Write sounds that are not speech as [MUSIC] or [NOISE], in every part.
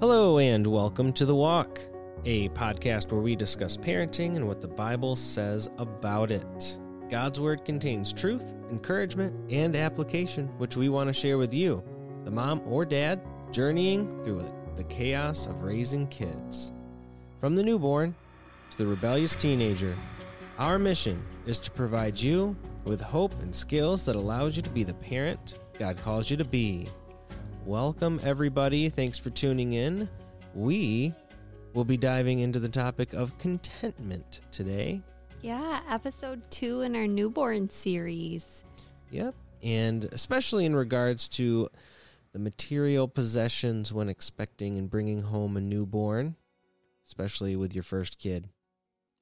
Hello, and welcome to The Walk, a podcast where we discuss parenting and what the Bible says about it. God's Word contains truth, encouragement, and application, which we want to share with you, the mom or dad, journeying through the chaos of raising kids. From the newborn to the rebellious teenager, our mission is to provide you with hope and skills that allows you to be the parent God calls you to be. Welcome, everybody. Thanks for tuning in. We will be diving into the topic of contentment today. Yeah, episode two in our newborn series. Yep. And especially in regards to the material possessions when expecting and bringing home a newborn, especially with your first kid.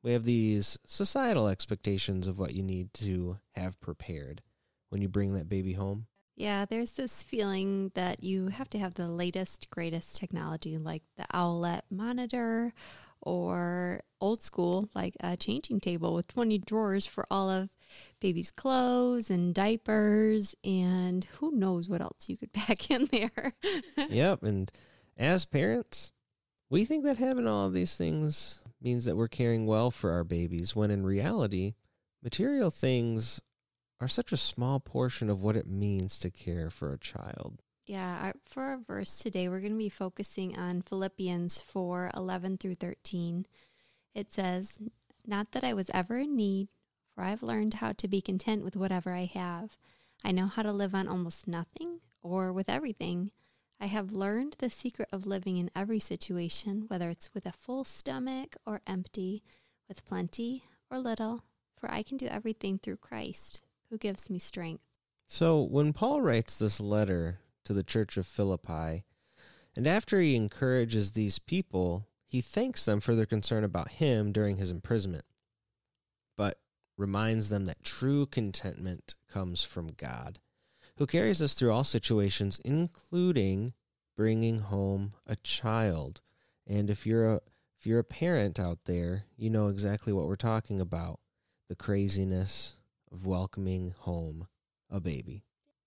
We have these societal expectations of what you need to have prepared when you bring that baby home. Yeah, there's this feeling that you have to have the latest, greatest technology like the Owlet monitor or old school, like a changing table with 20 drawers for all of baby's clothes and diapers and who knows what else you could [LAUGHS] pack in there. yep. And as parents, we think that having all of these things means that we're caring well for our babies, when in reality, material things are such a small portion of what it means to care for a child. Yeah, for our verse today, we're going to be focusing on Philippians 4 11 through 13. It says, Not that I was ever in need, for I've learned how to be content with whatever I have. I know how to live on almost nothing or with everything. I have learned the secret of living in every situation, whether it's with a full stomach or empty, with plenty or little, for I can do everything through Christ who gives me strength. So, when Paul writes this letter to the church of Philippi, and after he encourages these people, he thanks them for their concern about him during his imprisonment, but reminds them that true contentment comes from God, who carries us through all situations, including bringing home a child. And if you're a if you're a parent out there, you know exactly what we're talking about. The craziness, of welcoming home a baby.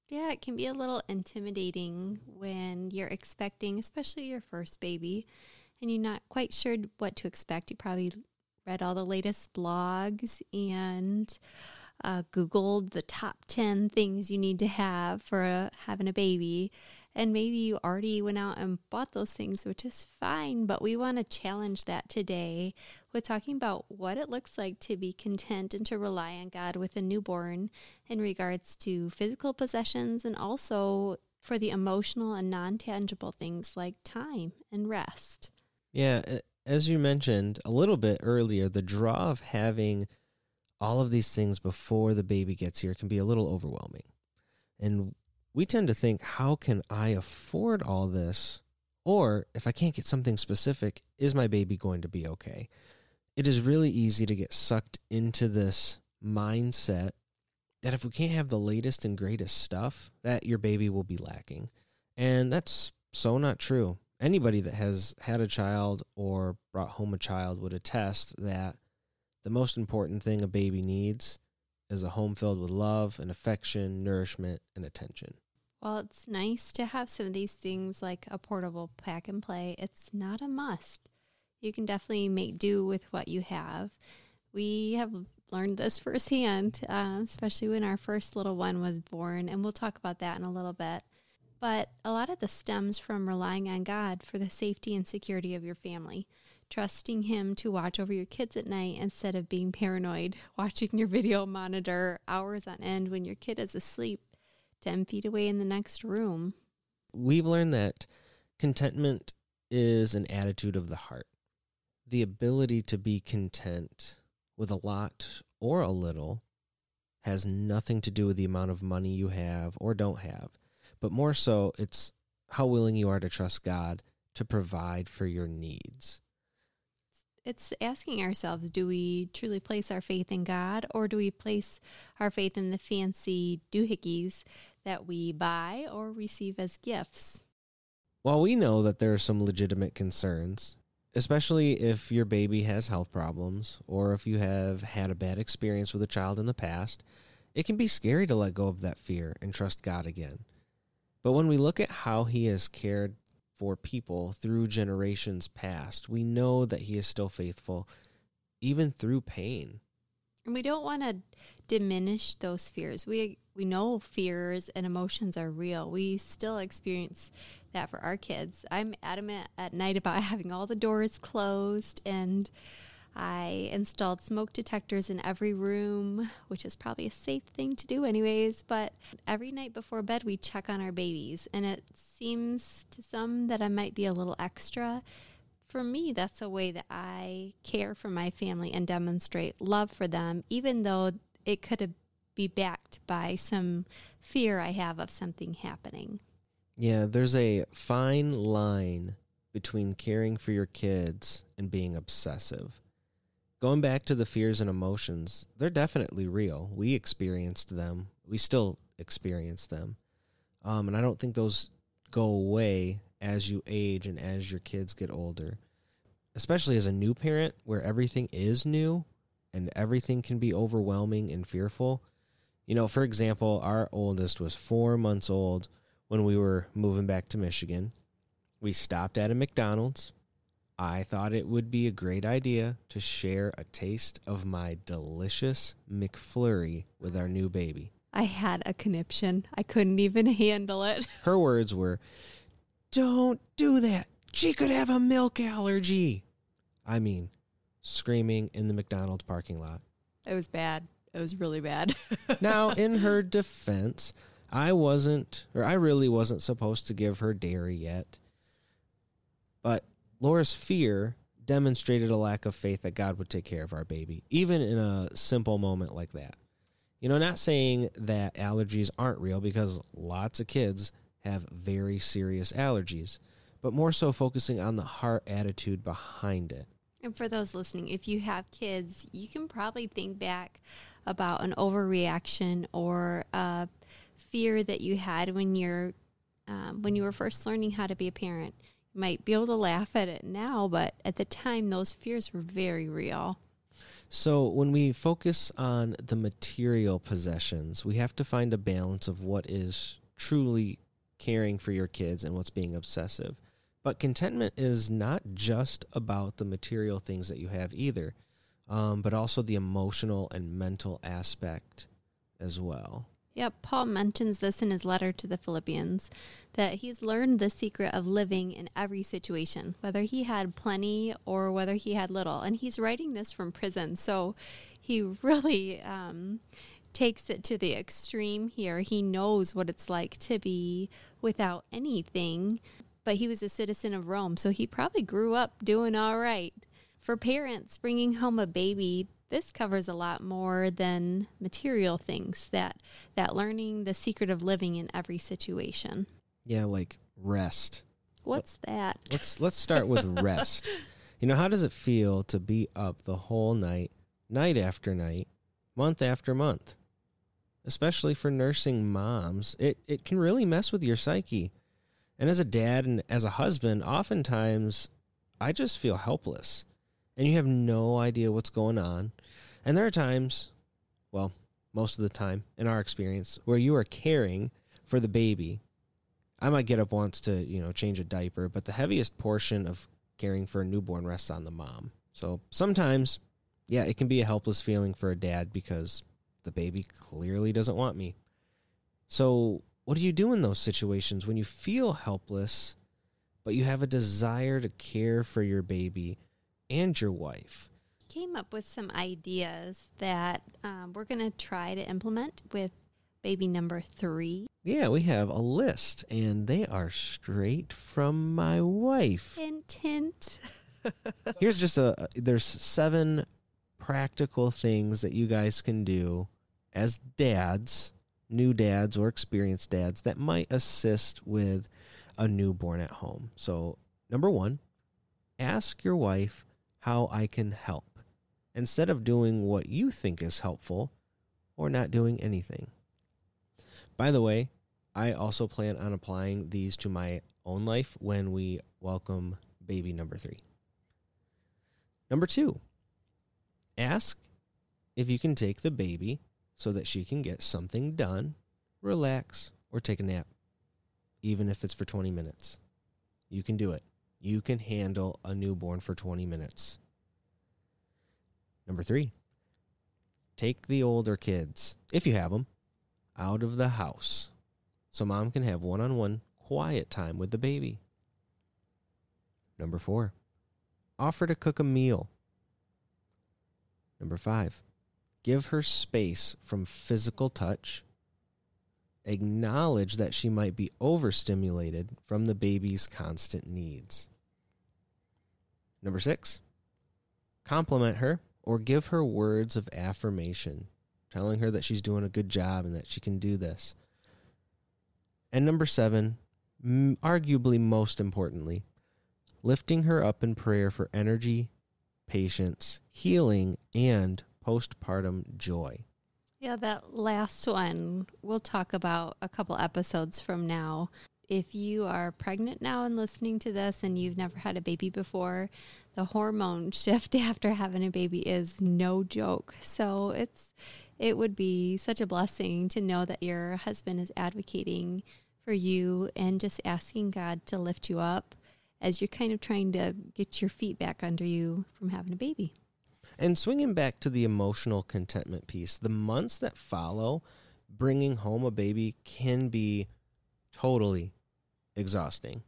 Yeah, it can be a little intimidating when you're expecting, especially your first baby, and you're not quite sure what to expect. You probably read all the latest blogs and uh, Googled the top 10 things you need to have for uh, having a baby. And maybe you already went out and bought those things, which is fine, but we want to challenge that today with talking about what it looks like to be content and to rely on God with a newborn in regards to physical possessions and also for the emotional and non tangible things like time and rest. Yeah, as you mentioned a little bit earlier, the draw of having all of these things before the baby gets here can be a little overwhelming. And we tend to think, how can I afford all this? Or if I can't get something specific, is my baby going to be okay? It is really easy to get sucked into this mindset that if we can't have the latest and greatest stuff, that your baby will be lacking. And that's so not true. Anybody that has had a child or brought home a child would attest that the most important thing a baby needs is a home filled with love and affection, nourishment, and attention. Well, it's nice to have some of these things like a portable pack and play. It's not a must. You can definitely make do with what you have. We have learned this [LAUGHS] firsthand, uh, especially when our first little one was born, and we'll talk about that in a little bit. But a lot of this stems from relying on God for the safety and security of your family, trusting Him to watch over your kids at night instead of being paranoid, [LAUGHS] watching your video monitor hours on end when your kid is asleep 10 feet away in the next room. We've learned that contentment is an attitude of the heart. The ability to be content with a lot or a little has nothing to do with the amount of money you have or don't have, but more so, it's how willing you are to trust God to provide for your needs. It's asking ourselves do we truly place our faith in God or do we place our faith in the fancy doohickeys that we buy or receive as gifts. While we know that there are some legitimate concerns, especially if your baby has health problems or if you have had a bad experience with a child in the past, it can be scary to let go of that fear and trust God again. But when we look at how He has cared for people through generations past. We know that He is still faithful, even through pain. And we don't want to diminish those fears. We we know fears and emotions are real. We still experience that for our kids. I'm adamant at night about [LAUGHS] having all the doors closed and I installed smoke detectors in every room, which is probably a safe thing to do, anyways. But every night before bed, we check on our babies. And it seems to some that I might be a little extra. For me, that's a way that I care for my family and demonstrate love for them, even though it could be backed by some fear I have of something happening. Yeah, there's a fine line between caring for your kids and being obsessive going back to the fears and emotions, they're definitely real. We experienced them. We still experience them. Um, and I don't think those go away as you age and as your kids get older. Especially as a new parent where everything is new and everything can be overwhelming and fearful. You know, for example, our oldest was four months old when we were moving back to Michigan. We stopped at a McDonald's I thought it would be a great idea to share a taste of my delicious McFlurry with our new baby. I had a conniption. I couldn't even handle it. Her words were, Don't do that. She could have a milk allergy. I mean, screaming in the McDonald's parking lot. It was bad. It was really bad. [LAUGHS] now, in her defense, I wasn't, or I really wasn't supposed to give her dairy yet. But Laura's fear demonstrated a lack of faith that God would take care of our baby, even in a simple moment like that. You know, not saying that allergies aren't real because lots of kids have very serious allergies, but more so focusing on the heart attitude behind it. And for those listening, if you have kids, you can probably think back about an overreaction or a fear that you had when you're um, when you were first learning how to be a parent You might be able to laugh at it now, but at the time, those fears were very real. So, when we focus on the material possessions, we have to find a balance of what is truly caring for your kids and what's being obsessive. But contentment is not just about the material things that you have either, um, but also the emotional and mental aspect as well. Yep, Paul mentions this in his letter to the Philippians that he's learned the secret of living in every situation, whether he had plenty or whether he had little. And he's writing this from prison. So he [LAUGHS] really um, takes it to the extreme here. He knows what it's like to be without anything, but he was a citizen of Rome. So he probably grew up doing all right. For parents, bringing home a baby this covers a lot more than material things that that learning the secret of living in every situation. Yeah like rest. What's that? Let's let's start with [LAUGHS] rest. You know how does it feel to be up the whole night night after night month after month? Especially for nursing moms it it can really mess with your psyche and as a dad and as a husband oftentimes i just feel helpless and you have no idea what's going on. And there are times, well, most of the time in our experience, where you are caring for the baby. I might get up once to, you know, change a diaper, but the heaviest portion of caring for a newborn rests on the mom. So sometimes, yeah, it can be a helpless feeling for a dad because the baby clearly doesn't want me. So, what do you do in those situations when you feel helpless, but you have a desire to care for your baby and your wife. Came up with some ideas that um, we're going to try to implement with baby number three. Yeah, we have a list, and they are straight from my wife. Hint. [LAUGHS] Here's just a there's seven practical things that you guys can do as dads, new dads or experienced dads that might assist with a newborn at home. So, number 1, ask your wife how I can help instead of doing what you think is helpful or not doing anything. By the way, I also plan on applying these to my own life when we welcome baby number three. Number two, ask if you can take the baby so that she can get something done, relax, or take a nap, even if it's for 20 minutes. You can do it. You can handle a newborn for 20 minutes. Number three, take the older kids, if you have them, out of the house so mom can have one on one quiet time with the baby. Number four, offer to cook a meal. Number five, give her space from physical touch. Acknowledge that she might be overstimulated from the baby's constant needs. Number six, compliment her or give her words of affirmation, telling her that she's doing a good job and that she can do this. And number seven, arguably most importantly, lifting her up in prayer for energy, patience, healing, and postpartum joy. Yeah, that last one we'll talk about a couple episodes from now. If you are pregnant now and listening to this and you've never had a baby before, the hormone [LAUGHS] shift after having a baby is no joke. So it's it would be such a blessing to know that your husband is advocating for you and just asking God to lift you up as you're kind of trying to get your feet back under you from having a baby. And swinging back to the emotional contentment piece, the months that follow bringing home a baby can be totally exhausting.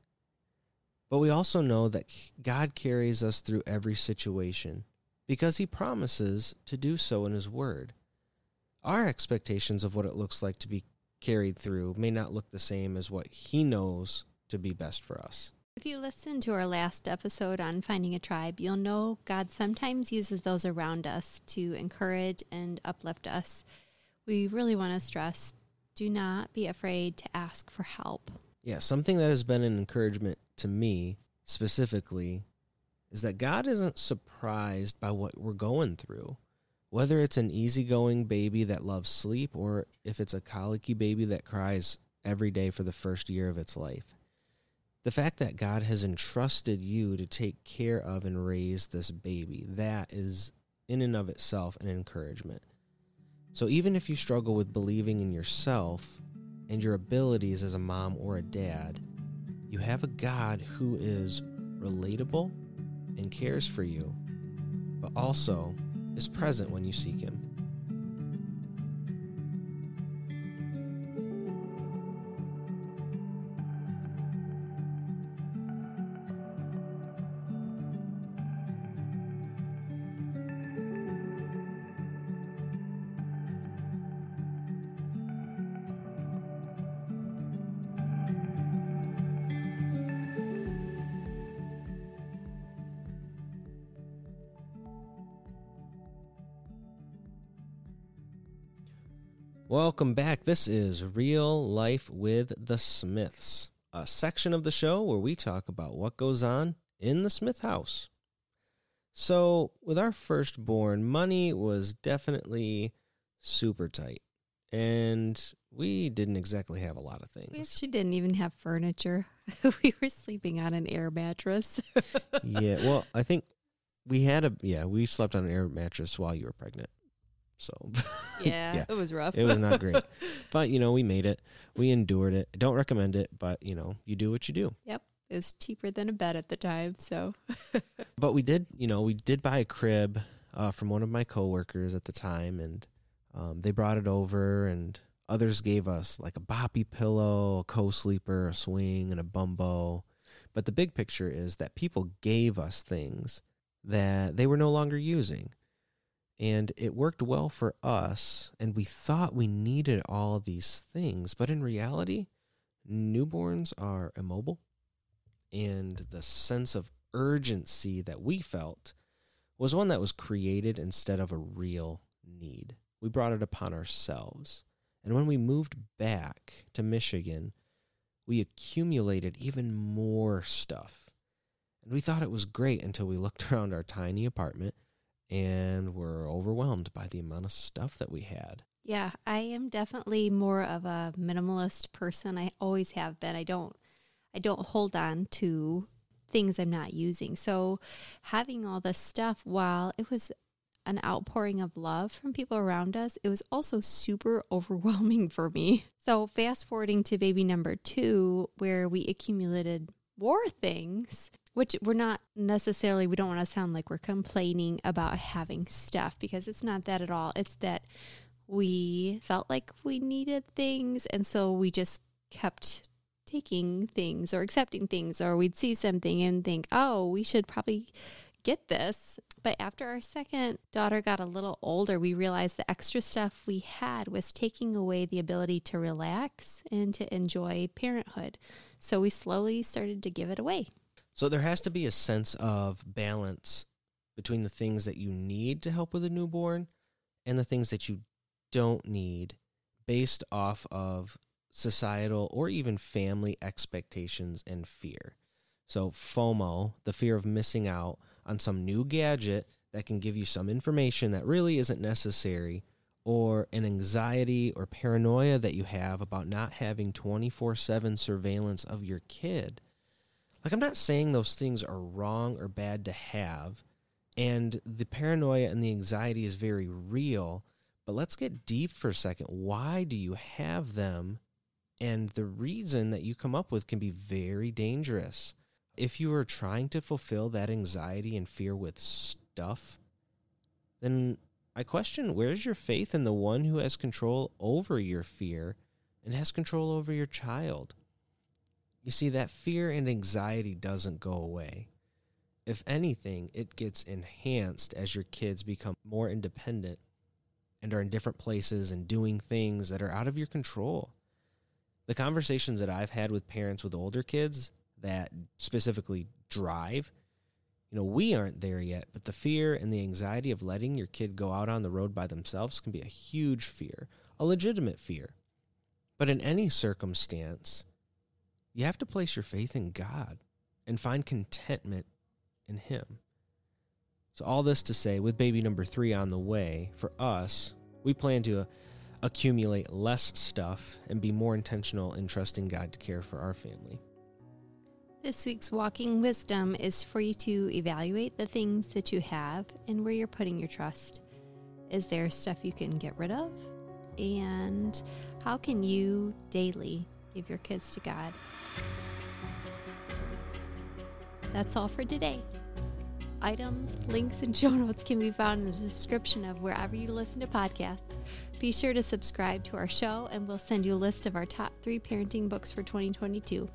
But we also know that God carries us through every situation because he promises to do so in his word. Our expectations of what it looks like to be carried through may not look the same as what he knows to be best for us. If you listen to our last episode on finding a tribe, you'll know God sometimes uses those around us to encourage and uplift us. We really want to stress do not be afraid to ask for help. Yeah, something that has been an encouragement to me specifically is that God isn't surprised by what we're going through. Whether it's an easygoing baby that loves sleep or if it's a colicky baby that cries every day for the first year of its life. The fact that God has entrusted you to take care of and raise this baby, that is in and of itself an encouragement. So even if you struggle with believing in yourself and your abilities as a mom or a dad, you have a God who is relatable and cares for you, but also is present when you seek Him. Welcome back. This is Real Life with the Smiths, a section of the show where we talk about what goes on in the Smith house. So, with our firstborn, money was definitely super tight, and we didn't exactly have a lot of We things. actually didn't even have furniture. [LAUGHS] we were sleeping on an air mattress. [LAUGHS] yeah, well, I think we had a yeah, we slept on an air mattress while you were pregnant. So, [LAUGHS] yeah, Yeah. it was rough. It was not [LAUGHS] great. but you know, we made it. We endured it. Don't recommend it, but you know, you do what you do. It was cheaper than a bed at the time, so [LAUGHS] But we did, you know, we did buy a crib uh, from one of my coworkers at the time, and um, they brought it over, and others gave us like a boppy pillow, a co-sleeper, a swing, and a bumbo. But the big picture is that people gave us things that they were no longer using. And it worked well for us, and we thought we needed all these things. But in reality, newborns are immobile, and the sense of urgency that we felt was one that was created instead of a real need. We brought it upon ourselves. And when we moved back to Michigan, we accumulated even more stuff. And we thought it was great until we looked [LAUGHS] around our tiny apartment and were overwhelmed by the amount of stuff that we had. yeah, I am definitely more of a minimalist person. I always have been. I don't I don't hold on to things I'm not using. So having all this stuff while it was an outpouring of love from people around us, it was also super [LAUGHS] overwhelming for me. So fast forwarding to baby number 2 where we accumulated more things, which we're not necessarily, we don't want to sound like we're complaining about having stuff because it's not that at all. It's that we felt like we needed things. And so we just kept taking things or accepting things, or we'd see something and think, oh, we should probably get this. But after our second daughter got a little older, we realized the extra stuff we had was taking away the ability to relax and to enjoy parenthood. So we slowly started to give it away. So there has to be a sense of balance between the things that you need to help with a newborn and the things that you don't need based off of societal or even family expectations and fear. So, FOMO, the fear of missing out on some new gadget that can give you some information that really isn't necessary, or an anxiety or paranoia that you have about not having 24 7 surveillance of your kid. Like, I'm not saying those things are wrong or bad to have, and the paranoia and the anxiety is very real, but let's get deep for a second. Why do you have them? And the reason that you come up with can be very dangerous if you are trying to fulfill that anxiety and fear with stuff, then I question where's your faith in the one who has control over your fear and has control over your child? You see, that fear and anxiety doesn't go away. If anything, it gets enhanced as your kids become more independent and are in different places and doing things that are out of your control. The conversations that I've had with parents with older kids, that specifically drive. You know, we aren't there yet, but the fear and the anxiety of letting your kid go out on the road by themselves can be a huge fear, a legitimate fear. But in any circumstance, you have to place your faith in God and find contentment in Him. So, all this to say, with baby number three on the way, for us, we plan to uh, accumulate less stuff and be more intentional in trusting God to care for our family. This week's walking wisdom is for you to evaluate the things that you have and where you're putting your trust. Is there stuff you can get rid of? And how can you daily give your kids to God? That's all for today. Items, links, and [LAUGHS] show notes can be found in the description of wherever you listen to podcasts. Be sure to subscribe to our show, and we'll send you a list of our top three parenting books for 2022.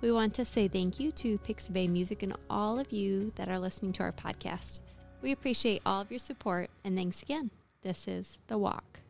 We want to say thank you to Pixabay Music and all of you that are listening to our podcast. We appreciate all of your support and thanks again. This is The Walk.